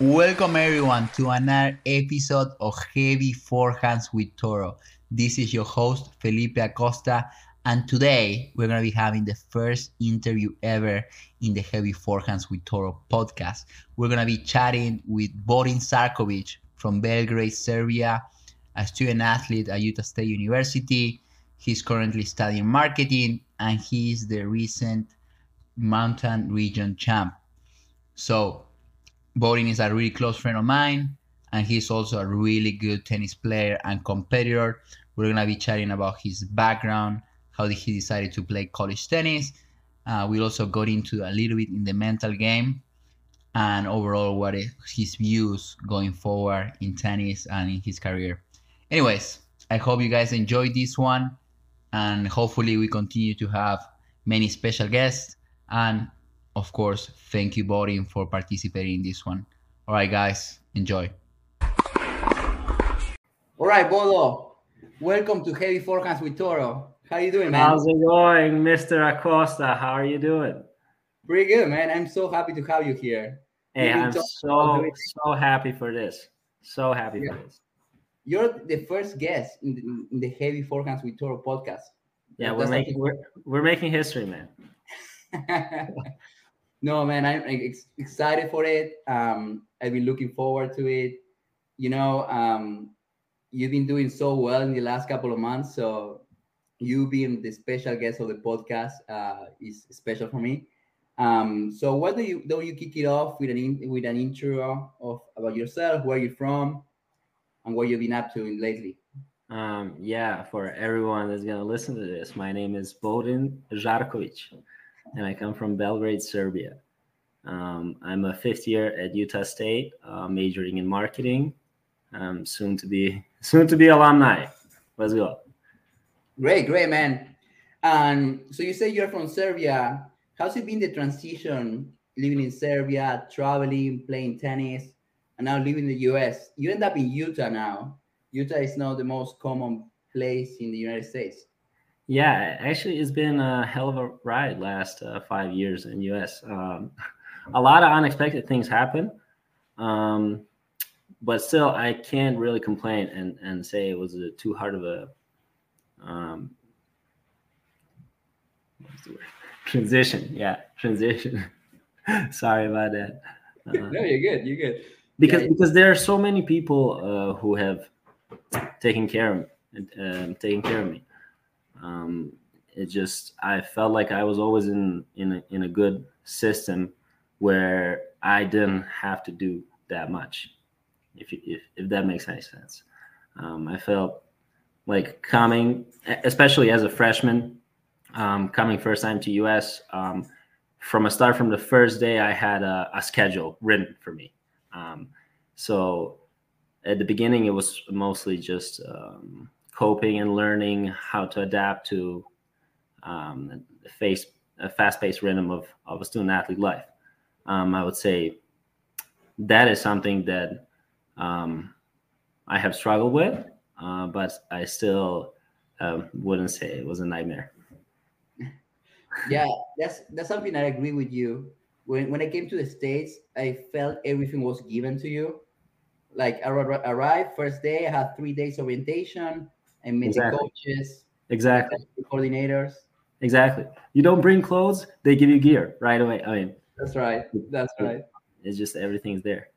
Welcome everyone to another episode of Heavy Forehands with Toro. This is your host Felipe Acosta, and today we're gonna be having the first interview ever in the Heavy Forehands with Toro podcast. We're gonna be chatting with Bodin Zarkovic from Belgrade, Serbia, a student athlete at Utah State University. He's currently studying marketing, and he's the recent mountain region champ. So Bodin is a really close friend of mine, and he's also a really good tennis player and competitor. We're gonna be chatting about his background, how he decided to play college tennis. Uh, we also got into a little bit in the mental game, and overall what is his views going forward in tennis and in his career. Anyways, I hope you guys enjoyed this one, and hopefully we continue to have many special guests and of course, thank you, Bodin, for participating in this one. All right, guys, enjoy. All right, Bodo, welcome to Heavy Forehands with Toro. How you doing, man? How's it going, Mr. Acosta? How are you doing? Pretty good, man. I'm so happy to have you here. Hey, I'm so so happy for this. So happy yeah. for this. You're the first guest in the, in the Heavy Forehands with Toro podcast. Yeah, we're making we're, we're making history, man. no, man, I'm ex- excited for it. Um, I've been looking forward to it. You know, um, you've been doing so well in the last couple of months. So you being the special guest of the podcast uh, is special for me. Um, so why don't you don't you kick it off with an in, with an intro of about yourself, where you're from, and what you've been up to lately? Um, yeah, for everyone that's gonna listen to this, my name is Bodin Žarkovic and I come from Belgrade, Serbia. Um, I'm a fifth year at Utah State, uh, majoring in marketing. Um, soon to be soon to be alumni. Let's go. Great, great, man. And so you say you're from Serbia. How's it been the transition living in Serbia, traveling, playing tennis, and now living in the US? You end up in Utah now. Utah is now the most common place in the United States. Yeah, actually, it's been a hell of a ride last uh, five years in US. Um, a lot of unexpected things happen, um, but still, I can't really complain and, and say it was a, too hard of a um, transition. Yeah, transition. Sorry about that. Uh, no, you're good. You're good. Because yeah, because there are so many people uh, who have taken care of um, taken care of me um, it just I felt like I was always in in a, in a good system where I didn't have to do that much, if if if that makes any sense. Um, I felt like coming, especially as a freshman, um, coming first time to US. Um, from a start, from the first day, I had a, a schedule written for me. Um, so at the beginning, it was mostly just um, coping and learning how to adapt to um, the face, a fast-paced rhythm of, of a student athlete life. Um, I would say that is something that um, I have struggled with, uh, but I still uh, wouldn't say it was a nightmare. Yeah, that's that's something I agree with you. When when I came to the states, I felt everything was given to you. Like I arrived first day, I had three days orientation and meet exactly. the coaches, exactly, the coordinators. Exactly. You don't bring clothes; they give you gear right away. I mean, that's right. That's right. It's just everything's there.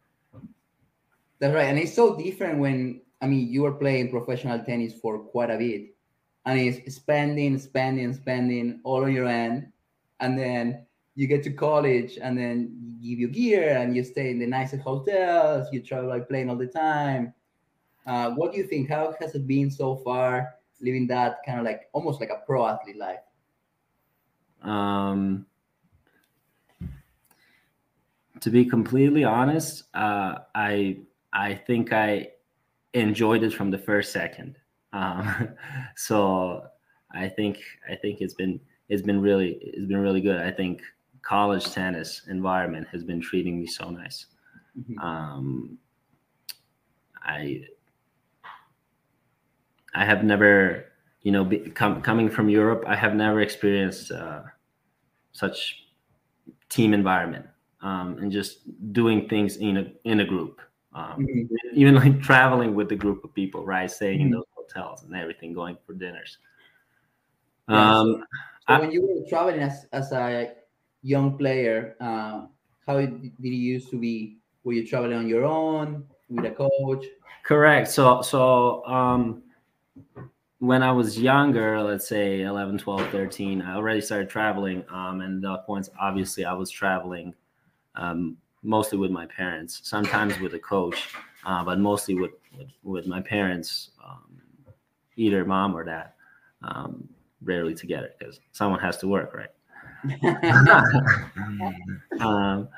That's right, and it's so different when I mean you were playing professional tennis for quite a bit, and it's spending, spending, spending all on your end, and then you get to college, and then you give you gear, and you stay in the nicest hotels, you travel like playing all the time, uh, what do you think? How has it been so far living that kind of like almost like a pro athlete life? Um, to be completely honest, uh, I I think I enjoyed it from the first second. Um, so I think I think it's been it's been really it's been really good. I think college tennis environment has been treating me so nice. Mm-hmm. Um, I I have never, you know, be, com- coming from Europe, I have never experienced uh, such team environment. um, and just doing things in a in a group. Um, Mhm. Even like traveling with a group of people, right? Staying in Mhm. those hotels and everything, going for dinners. Um, So I- when you were traveling as, as a young player, uh, how did did you used to be? Were you traveling on your own with a coach? Correct. So so um when I was younger, let's say 11, 12, 13, I already started traveling. Um, and at points, obviously, I was traveling um, mostly with my parents, sometimes with a coach, uh, but mostly with, with, with my parents, um, either mom or dad, um, rarely together because someone has to work, right? um,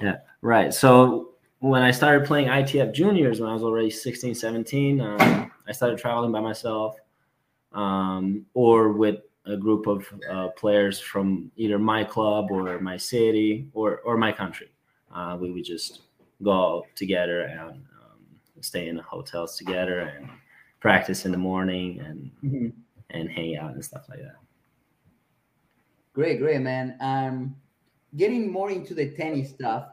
yeah, right. So when I started playing ITF juniors, when I was already 16, 17, um, I started traveling by myself um, or with a group of uh, players from either my club or my city or, or my country. Uh, we would just go together and um, stay in the hotels together and practice in the morning and, Mhm. and hang out and stuff like that. Great, great, man. Um, getting more into the tennis stuff,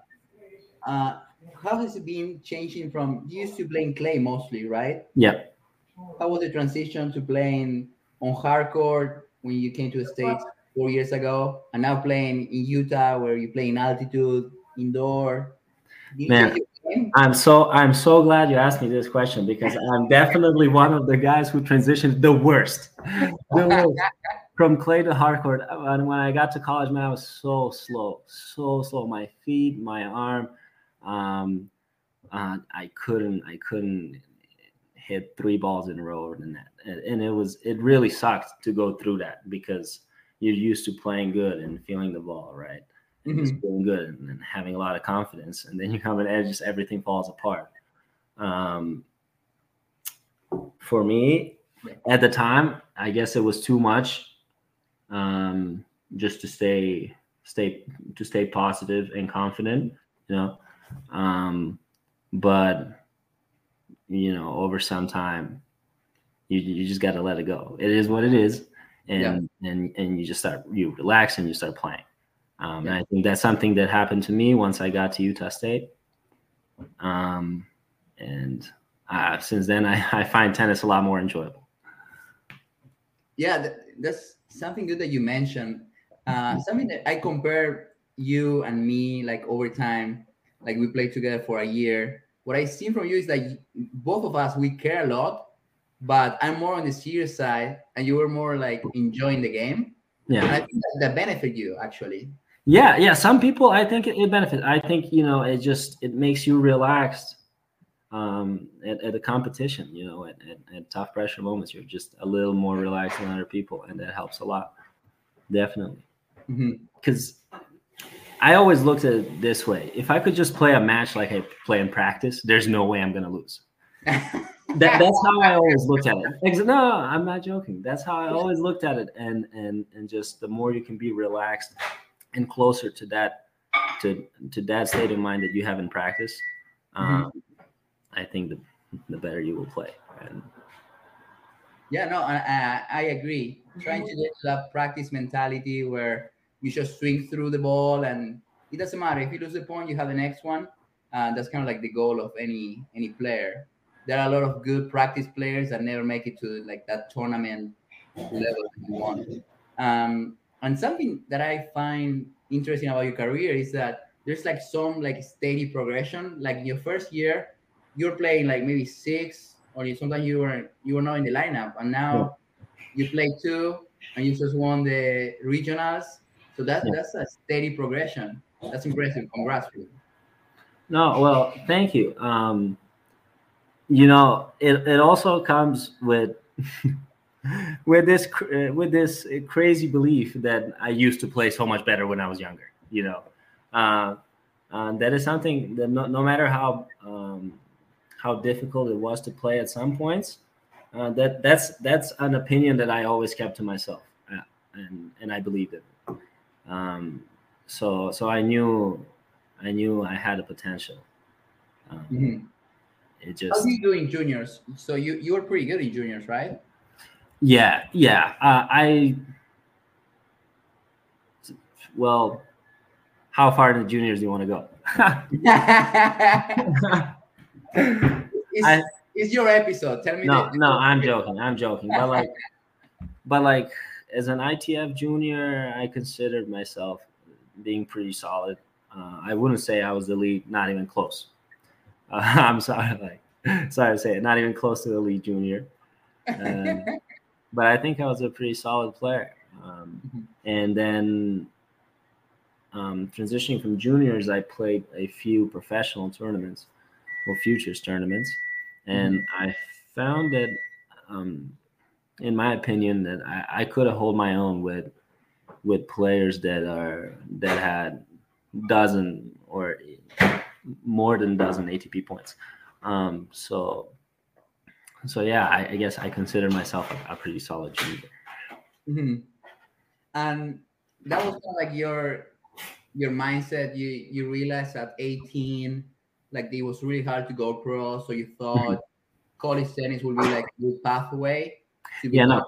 uh, how has it been changing from you used to playing clay mostly, right? Yeah. How was the transition to playing on hard court when you came to the States four years ago, and now playing in Utah where you play in altitude, indoor? Man. change your game? I'm so I'm so glad you asked me this question because I'm definitely one of the guys who transitioned the worst, the worst from clay to hard court. And when I got to college, man, I was so slow, so slow. My feet, my arm, um, uh, I couldn't, I couldn't hit three balls in a row in that, and, and it was it really sucked to go through that because you're used to playing good and feeling the ball right and just feeling good and, and having a lot of confidence. And then you come in and just everything falls apart. Um, for me, at the time, I guess it was too much. Um, just to stay, stay, to stay positive and confident, you know. Um, but you know, over some time, you you just got to let it go. It is what it is, and and and you just start you relax and you start playing. Um, And I think that's something that happened to me once I got to Utah State. Um, and uh, since then, I, I find tennis a lot more enjoyable. Yeah, th- that's something good that you mentioned. Uh, something that I compare you and me like over time, like we played together for a year. What I see from you is that both of us we care a lot, but I'm more on the serious side, and you were more like enjoying the game. And Yeah, I think that, that benefit you actually. yeah, yeah. Some people, I think it, it benefits. I think you know, it just it makes you relaxed um, at, at a competition. You know, at, at, at tough pressure moments, you're just a little more relaxed than other people, and that helps a lot. Definitely. Mhm. because I always looked at it this way: if I could just play a match like I play in practice, there's no way I'm gonna lose. That, that's how I always looked at it. No, I'm not joking. That's how I always looked at it, and and and just the more you can be relaxed and closer to that to to that state of mind that you have in practice, um, I think the the better you will play. And Yeah, no, I, I, I agree. Trying to get that practice mentality where you just swing through the ball and it doesn't matter if you lose the point, you have the next one. Uh, that's kind of like the goal of any any player. There are a lot of good practice players that never make it to like that tournament level that you want. Um, and something that I find interesting about your career is that there's like some like steady progression. Like in your first year, you're playing like maybe six, or you, sometimes you were you were not in the lineup, and now you play two, and you just won the regionals. So that's Yeah. that's a steady progression. That's impressive. Congrats. No, well, thank you. Um, you know, it, it also comes with with this uh, with this crazy belief that I used to play so much better when I was younger. You know, uh, uh, that is something that no, no matter how um, how difficult it was to play at some points, uh, that that's that's an opinion that I always kept to myself, uh, and and I believed it. Um, so so I knew I knew I had a potential. Um, Mhm. It How just do you do in juniors? So you you were pretty good in juniors, right? yeah yeah uh, I well how far in the juniors do you want to go? it's, I- it's your episode. Tell me. no, no, I'm joking. I'm joking. But like, but like, as an ITF junior, I considered myself being pretty solid. Uh, I wouldn't say I was the lead, not even close. Uh, I'm sorry, like, sorry to say it, not even close to the lead junior. Um, but I think I was a pretty solid player. Um, Mhm. and then um, transitioning from juniors, I played a few professional tournaments or futures tournaments, and I found that, um, in my opinion, that I, I could have hold my own with with players that are that had dozen or more than dozen ATP points. Um, so, so yeah, I, I guess I consider myself a, a pretty solid junior. Mhm. And that was kind of like your your mindset. You you realized at 18, like it was really hard to go pro, so you thought college tennis would be like a good pathway. Yeah, no.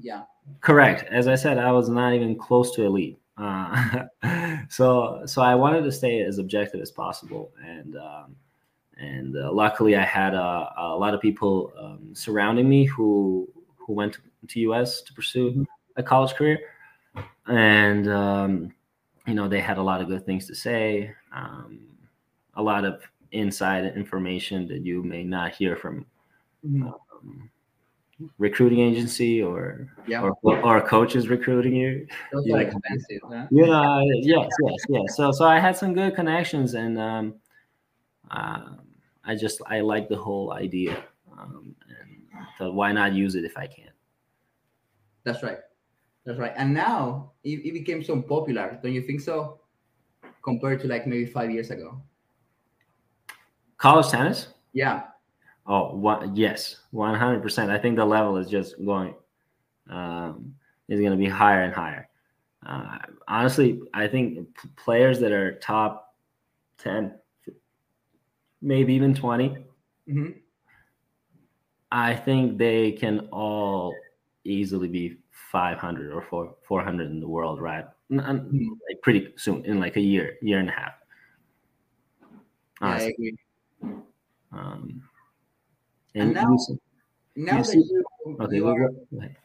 yeah. Correct. As I said, I was not even close to elite. Uh, so so I wanted to stay as objective as possible, and um, and uh, luckily I had a, a lot of people um, surrounding me who who went to US to pursue a college career, and um, you know they had a lot of good things to say, um, a lot of inside information that you may not hear from Mhm. Recruiting agency or Yeah. or or coaches recruiting you. Those yeah. are expensive. Huh? Know, yes, yes, yes. So so I had some good connections, and um, uh, I just I like the whole idea, um, and thought why not use it if I can. That's right. That's right. And now it, it became so popular. Don't you think so? Compared to like maybe five years ago. College tennis. Yeah. Oh, one, yes, one hundred percent. I think the level is just going, um, is going to be higher and higher. Uh, honestly, I think p- players that are top ten, maybe even twenty, hmm I think they can all easily be five hundred or four four hundred in the world, right? Mhm. Like pretty soon, in like a year, year and a half. Yeah, I Honestly. agree. Um, And and now- you Now You that see- you, okay, you are, go- go ahead.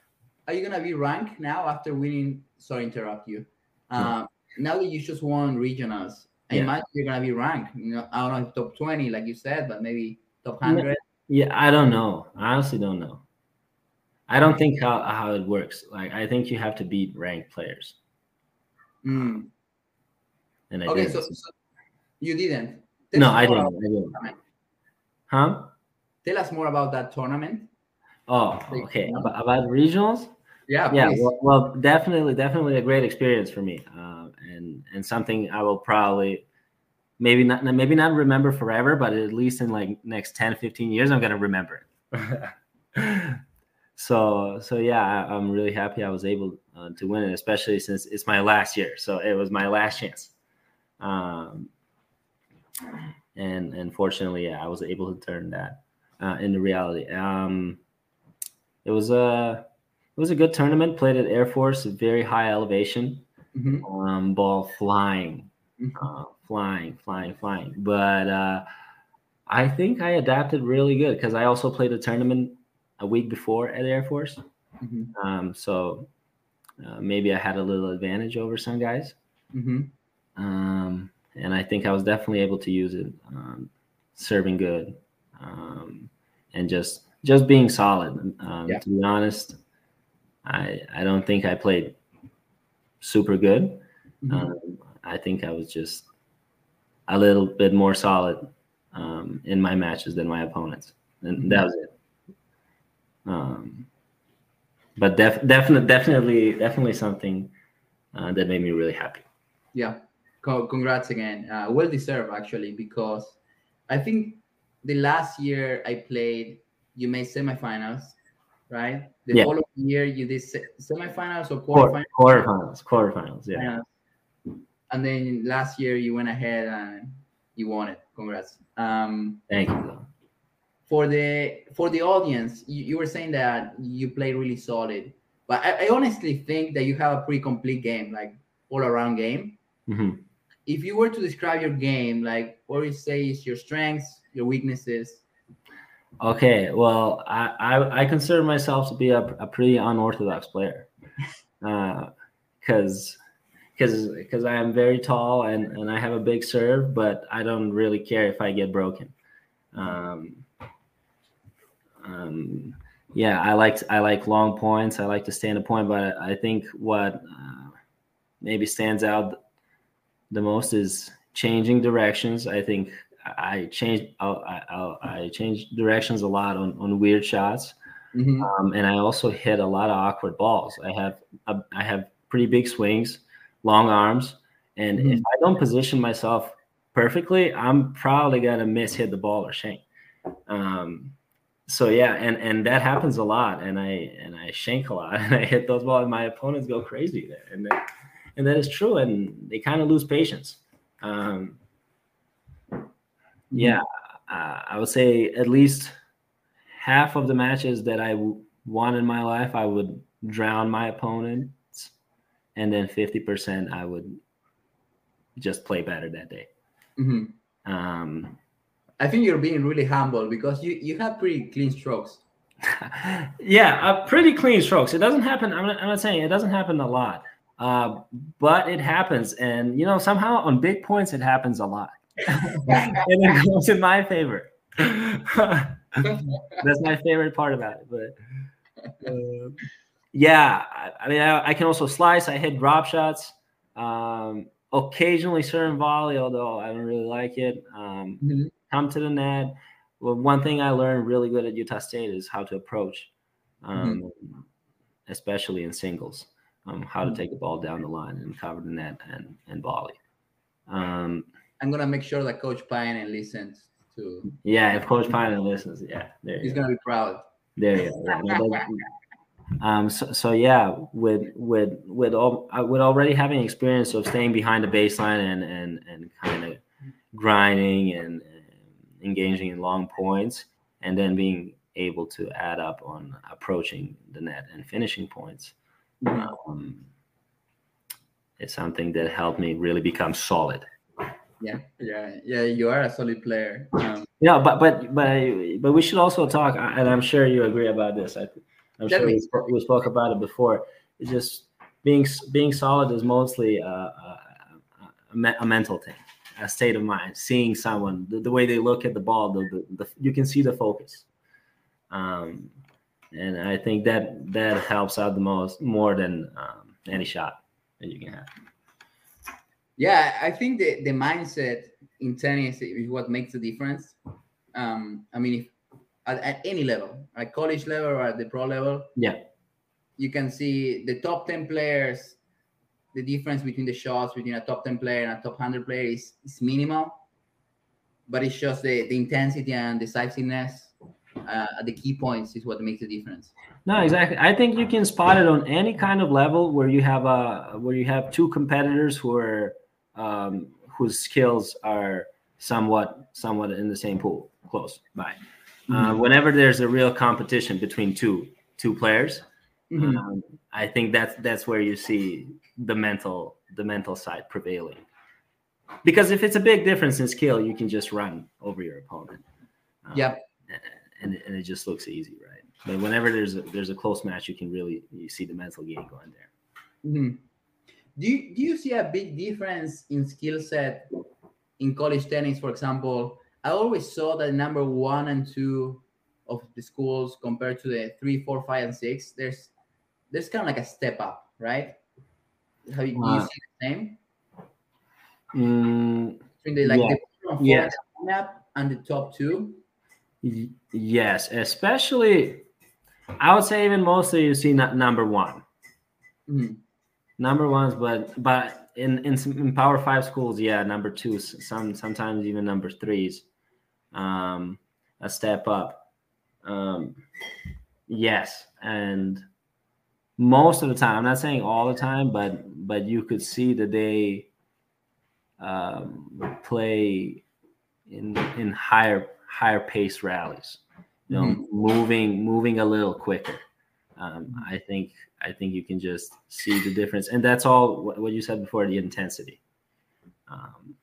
are you gonna be ranked now after winning? Sorry, interrupt you. Uh, Now that you just won regionals, I Yeah. imagine you're gonna be ranked. You know, I don't know if top twenty, like you said, but maybe top hundred. Yeah, I don't know. I honestly don't know. I don't think how how it works. Like I think you have to beat ranked players, Mm. and I Okay, didn't. so, so you didn't. Tell no, I didn't. I didn't. Huh? Tell us more about that tournament. Oh, okay. About, about regionals? Yeah, yeah well, well definitely definitely a great experience for me uh, and and something i will probably maybe not maybe not remember forever but at least in like next 10 15 years i'm gonna remember it so so yeah I, i'm really happy i was able uh, to win it especially since it's my last year so it was my last chance um, and and fortunately yeah i was able to turn that uh, the reality um, it was a it was a good tournament. Played at Air Force, very high elevation, Mhm. um, ball flying, Mhm. uh, flying, flying, flying. But uh, I think I adapted really good because I also played a tournament a week before at Air Force. Mhm. Um, so uh, maybe I had a little advantage over some guys. Mhm. Um, and I think I was definitely able to use it, um, serving good, um, and just just being solid. Um, Yeah. To be honest, I I don't think I played super good. Mhm. Um, I think I was just a little bit more solid um, in my matches than my opponents, and that was it. Um, but def- definitely, definitely, definitely something uh, that made me really happy. Yeah, congrats again. Uh, well deserved actually, because I think the last year I played, you made semifinals, right? The Yeah. following year you did semifinals or quarterfinals, quarterfinals, quarterfinals, yeah. And then last year you went ahead and you won it. Congrats. Um, Thank you. For the for the audience, you, you were saying that you play really solid, but I, I honestly think that you have a pretty complete game, like all around game. Mhm. If you were to describe your game, like what would you say is your strengths, your weaknesses? Okay, well, I, I, I consider myself to be a, a pretty unorthodox player, because uh, because because I am very tall and and I have a big serve, but I don't really care if I get broken. Um, um, yeah, I like I like long points. I like to stand a point, but I think what uh, maybe stands out the most is changing directions. I think I change I, I, I change directions a lot on, on weird shots, mm-hmm. um, and I also hit a lot of awkward balls. I have a, I have pretty big swings, long arms, and mm-hmm. if I don't position myself perfectly, I'm probably gonna miss hit the ball or shank. Um, so yeah, and and that happens a lot, and I and I shank a lot, and I hit those balls, and my opponents go crazy there, and that, and that is true, and they kind of lose patience. Um, yeah, uh, I would say at least half of the matches that I won in my life, I would drown my opponents, and then fifty percent I would just play better that day. Mm-hmm. Um, I think you're being really humble because you you have pretty clean strokes. yeah, uh, pretty clean strokes. It doesn't happen. I'm not, I'm not saying it doesn't happen a lot, uh, but it happens, and you know somehow on big points it happens a lot. and it goes in my favor. That's my favorite part about it. But uh, yeah, I, I mean, I, I, can also slice. I hit drop shots. Um, occasionally serve volley, although I don't really like it. Um, mm-hmm. Come to the net. Well, one thing I learned really good at Utah State is how to approach, um, mm-hmm. especially in singles. Um, how to mm-hmm. take the ball down the line and cover the net and, and volley. Um, I'm gonna make sure that Coach Pine listens to. Yeah, if Coach Pine listens, yeah, he's gonna be proud. There you go. um, so, so yeah, with with with all uh, with already having experience of staying behind the baseline and and and kind of grinding and, and engaging in long points, and then being able to add up on approaching the net and finishing points. Mm-hmm. Um, it's something that helped me really become solid yeah, yeah, yeah. You are a solid player. Um, yeah, but but but but we should also talk, and I'm sure you agree about this. I, am sure we spoke, we spoke, about it before. It's just being being solid is mostly a, a, a, a, mental thing, a state of mind. Seeing someone, the, the way they look at the ball, the, the, the you can see the focus. Um, and I think that that helps out the most more than um, any shot that you can have. Yeah, I think the, the mindset in tennis is what makes the difference. Um, I mean, if, at, at any level, at college level or at the pro level, yeah, you can see the top 10 players, the difference between the shots between a top 10 player and a top 100 player is, is minimal, but it's just the, the intensity and decisiveness uh, at the key points is what makes the difference. No, exactly. I think you can spot it on any kind of level where you have a where you have two competitors who are um, whose skills are somewhat somewhat in the same pool, close by. Uh, mm-hmm. Uh, whenever there's a real competition between two two players, mm-hmm. um, I think that's that's where you see the mental the mental side prevailing. Because if it's a big difference in skill, you can just run over your opponent. Um, yep. And, and it just looks easy, right? But whenever there's a, there's a close match, you can really you see the mental game going there. Mm-hmm do you, do you see a big difference in skill set in college tennis for example i always saw that number one and two of the schools compared to the three four five and six there's there's kind of like a step up right have you, uh, you see the same mm, between the like yeah. the yes. and the top two yes especially i would say even mostly you see number one mm-hmm number ones, but but in in, some, in Power Five schools, yeah, number twos, some sometimes even number threes, um, a step up. Um, yes, and most of the time, I'm not saying all the time, but but you could see that they um, play in in higher higher pace rallies, you know, mm-hmm. moving moving a little quicker. Um, I think I think you can just see the difference, and that's all what you said before the intensity. Um,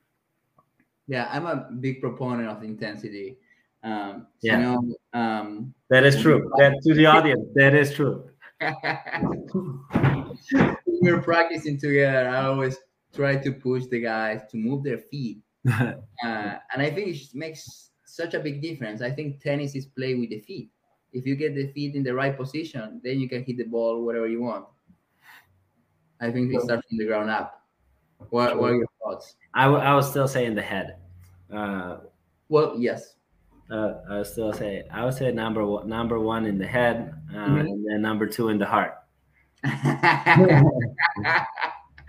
Yeah, I'm a big proponent of intensity. Um, so, Yeah. You know, um, that is true. That to the audience, that is true. we're practicing together, I always try to push the guys to move their feet, uh, and I think it just makes such a big difference. I think tennis is played with the feet. If you get the feet in the right position, then you can hit the ball wherever you want. I think it starts from the ground up. What, what are your thoughts? I would I would still say in the head. Uh, Well, yes. uh, I would still say I would say number one, number one in the head, uh, Mhm. and then number two in the heart.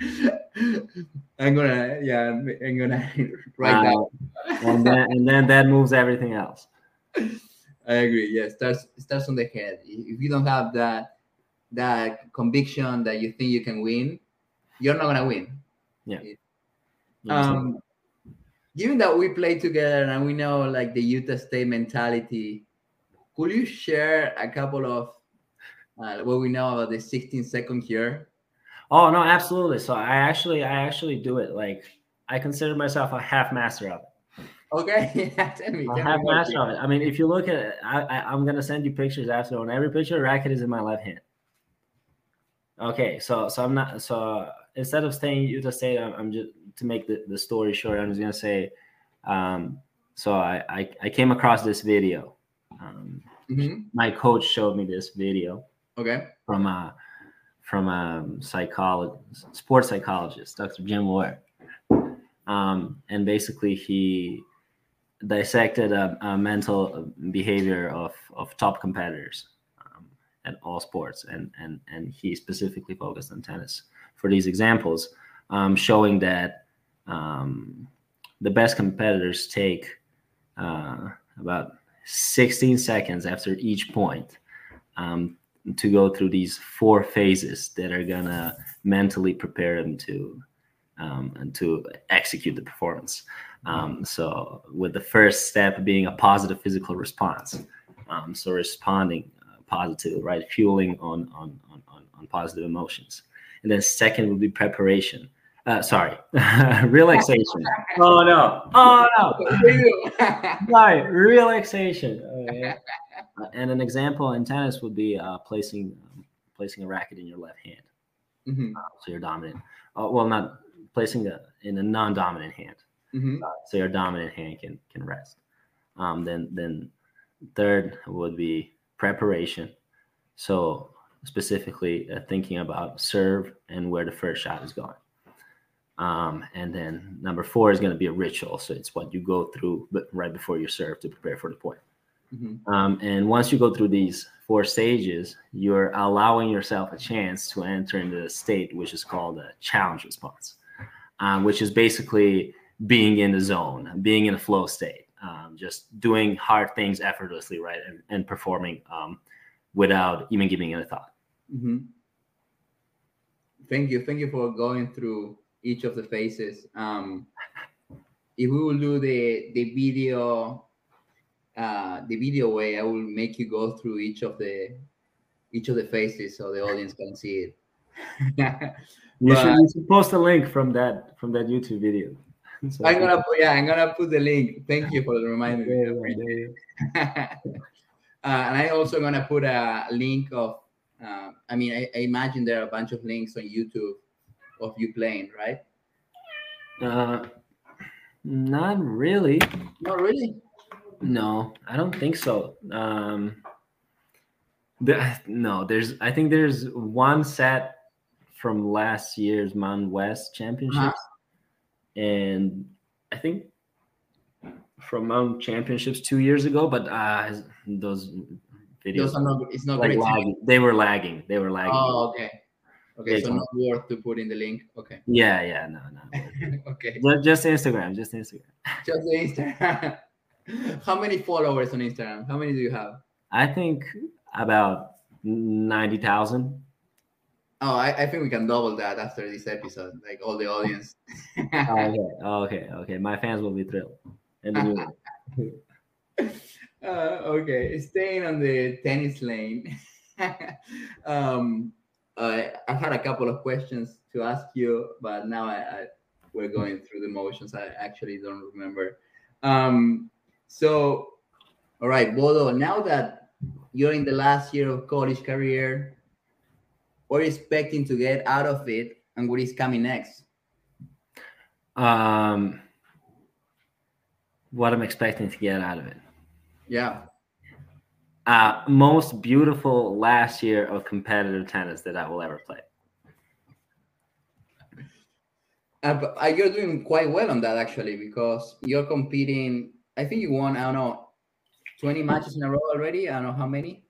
I'm gonna, yeah, I'm gonna write that. Uh, and then and then that moves everything else. I agree. Yeah, starts starts on the head. If you don't have that that conviction that you think you can win, you're not gonna win. Yeah. Um, given that we play together and we know like the Utah State mentality, could you share a couple of uh, what we know about the 16 second cure? Oh no, absolutely. So I actually I actually do it. Like I consider myself a half master of it. Okay, yeah, tell me. Tell half master of it. I mean, if you look at it, I, I, I'm gonna send you pictures after. On every picture, racket is in my left hand. Okay, so so I'm not so instead of saying Utah State, I'm, I'm just to make the, the story short. I'm just gonna say, um, so I, I I came across this video. Um, Mhm. my coach showed me this video Okay. from a from a psychologist, sports psychologist, Dr. Jim Loehr. Um, and basically, he dissected a, a mental behavior of, of top competitors um, at all sports, and, and and he specifically focused on tennis for these examples, um, showing that um, the best competitors take uh, about 16 seconds after each point um, to go through these four phases that are gonna mentally prepare them to um, and to execute the performance. Um, so, with the first step being a positive physical response, um, so responding uh, positively, right, fueling on on, on on on positive emotions, and then second would be preparation. Uh, sorry, relaxation. oh no! Oh no! Right, relaxation. Oh, yeah. Uh, and an example in tennis would be uh, placing um, placing a racket in your left hand, Mhm, so you're dominant. Uh, well, not placing a in a non-dominant hand, mhm. so your dominant hand can can rest. Um, then then third would be preparation. So specifically uh, thinking about serve and where the first shot is going. Um, and then number four is going to be a ritual. So it's what you go through but right before you serve to prepare for the point. Mhm. Um, and once you go through these four stages, you're allowing yourself a chance to enter into a state which is called a challenge response, um, which is basically being in the zone, being in a flow state, um, just doing hard things effortlessly, right, and, and performing um, without even giving it a thought. Mhm. Thank you. Thank you for going through each of the phases. Um, if we will do the the video, uh, the video way, I will make you go through each of the each of the faces so the audience can see it. You should, But- you should post a link from that from that YouTube video. So- I'm gonna put yeah, I'm gonna put the link. Thank you for the reminder. Uh, and I also gonna put a link of. Uh, I mean, I, I imagine there are a bunch of links on YouTube of you playing, right? Uh, not really. Not really. No, I don't think so. Um, the, no, there's. I think there's one set from last year's Mountain West Championships, Uh-huh. and I think from Mountain Championships two years ago. But uh, those videos Those are not. It's not like lagging. They were lagging. They were lagging. Oh, okay. Okay, so not worth to put in the link. Okay. Yeah, yeah, no, no. okay. Ju- just Instagram, just Instagram. Just Instagram. How many followers on Instagram? How many do you have? I think about ninety thousand. Oh, I, I think we can double that after this episode. Like all the audience. okay, okay, okay. My fans will be thrilled. And the new one. uh, okay, staying on the tennis lane. um, uh, I've had a couple of questions to ask you, but now I, I we're going through the motions. I actually don't remember. Um, so, all right, Bodo. Now that you're in the last year of college career, what are you expecting to get out of it, and what is coming next? Um, what I'm expecting to get out of it. Yeah. Uh, most beautiful last year of competitive tennis that I will ever play. Uh, uh, you're doing quite well on that actually because you're competing. I think you won. I don't know, twenty matches in a row already. I don't know how many.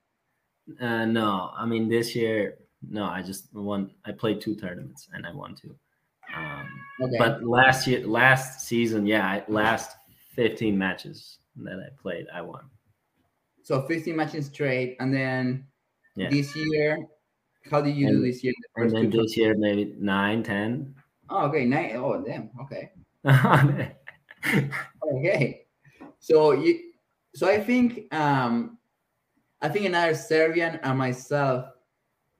Uh, no, I mean this year. No, I just won. I played two tournaments and I won two. Um, okay. But last year, last season, yeah, last fifteen matches that I played, I won. So fifteen matches straight, and then yeah. this year, how did you and, do this year? The and then this year, maybe nine, ten. Oh, okay. Nine. Oh, damn. Okay. okay. So you, so I think, um, I think another Serbian and myself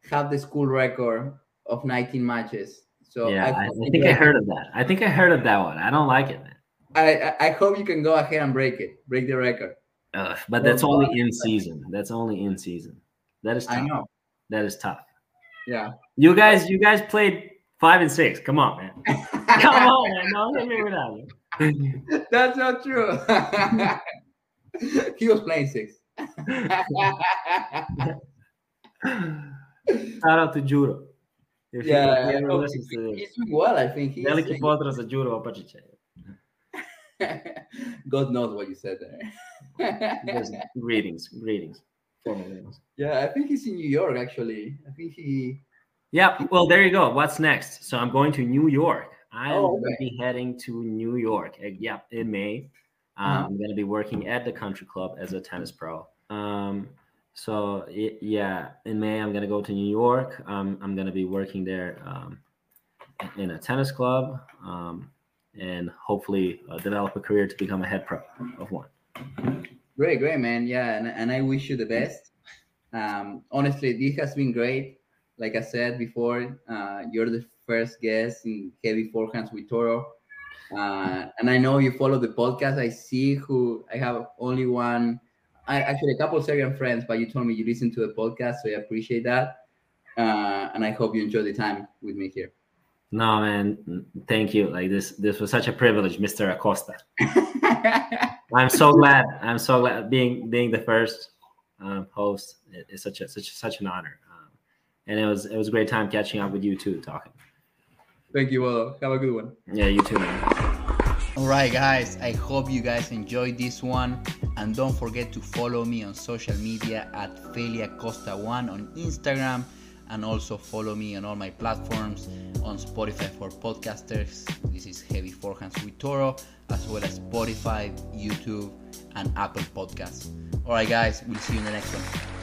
have the school record of 19 matches. So yeah, I, I think I heard of that. I think I heard of that one. I don't like it, man. I I hope you can go ahead and break it, break the record. Ugh, but that's only in season. That's only in season. That is tough. I know. That is tough. Yeah. You guys, you guys played Five and six. Come on, man. Come on, man. No, let me that. That's not true. he was playing six. Shout out to Juro. If yeah, he, oh, no, he's, he's doing well. I think he's. Veliki pozdrav za Juro Opačića. God knows what you said there. greetings, greetings. Yeah, I think he's in New York actually. I think he yeah, well, there you go. What's next? So I'm going to New York. I'm oh, okay. going to be heading to New York. Uh, yeah, in May. Um, uh-huh. I'm going to be working at the country club as a tennis pro. Um, so it, yeah, in May I'm going to go to New York. Um, I'm going to be working there um, in a tennis club um, and hopefully uh, develop a career to become a head pro of one. Great, great, man. Yeah, and, and I wish you the best. Um, honestly, this has been great like I said before, uh, you're the first guest in Heavy Forehands with Toro. Uh, and I know you follow the podcast. I see who I have only one, I actually a couple of Serbian friends, but you told me you listen to the podcast, so I appreciate that. Uh, and I hope you enjoy the time with me here. No, man, thank you. Like this, this was such a privilege, Mr. Acosta. I'm so glad. I'm so glad being being the first um, host. It's such a such such an honor and it was it was a great time catching up with you too, talking. Thank you, Will. Have a good one. Yeah, you too, man. All right, guys. I hope you guys enjoyed this one, and don't forget to follow me on social media at Felia Costa One on Instagram, and also follow me on all my platforms on Spotify for podcasters. This is Heavy Forehands with Toro, as well as Spotify, YouTube, and Apple Podcasts. All right, guys. We'll see you in the next one.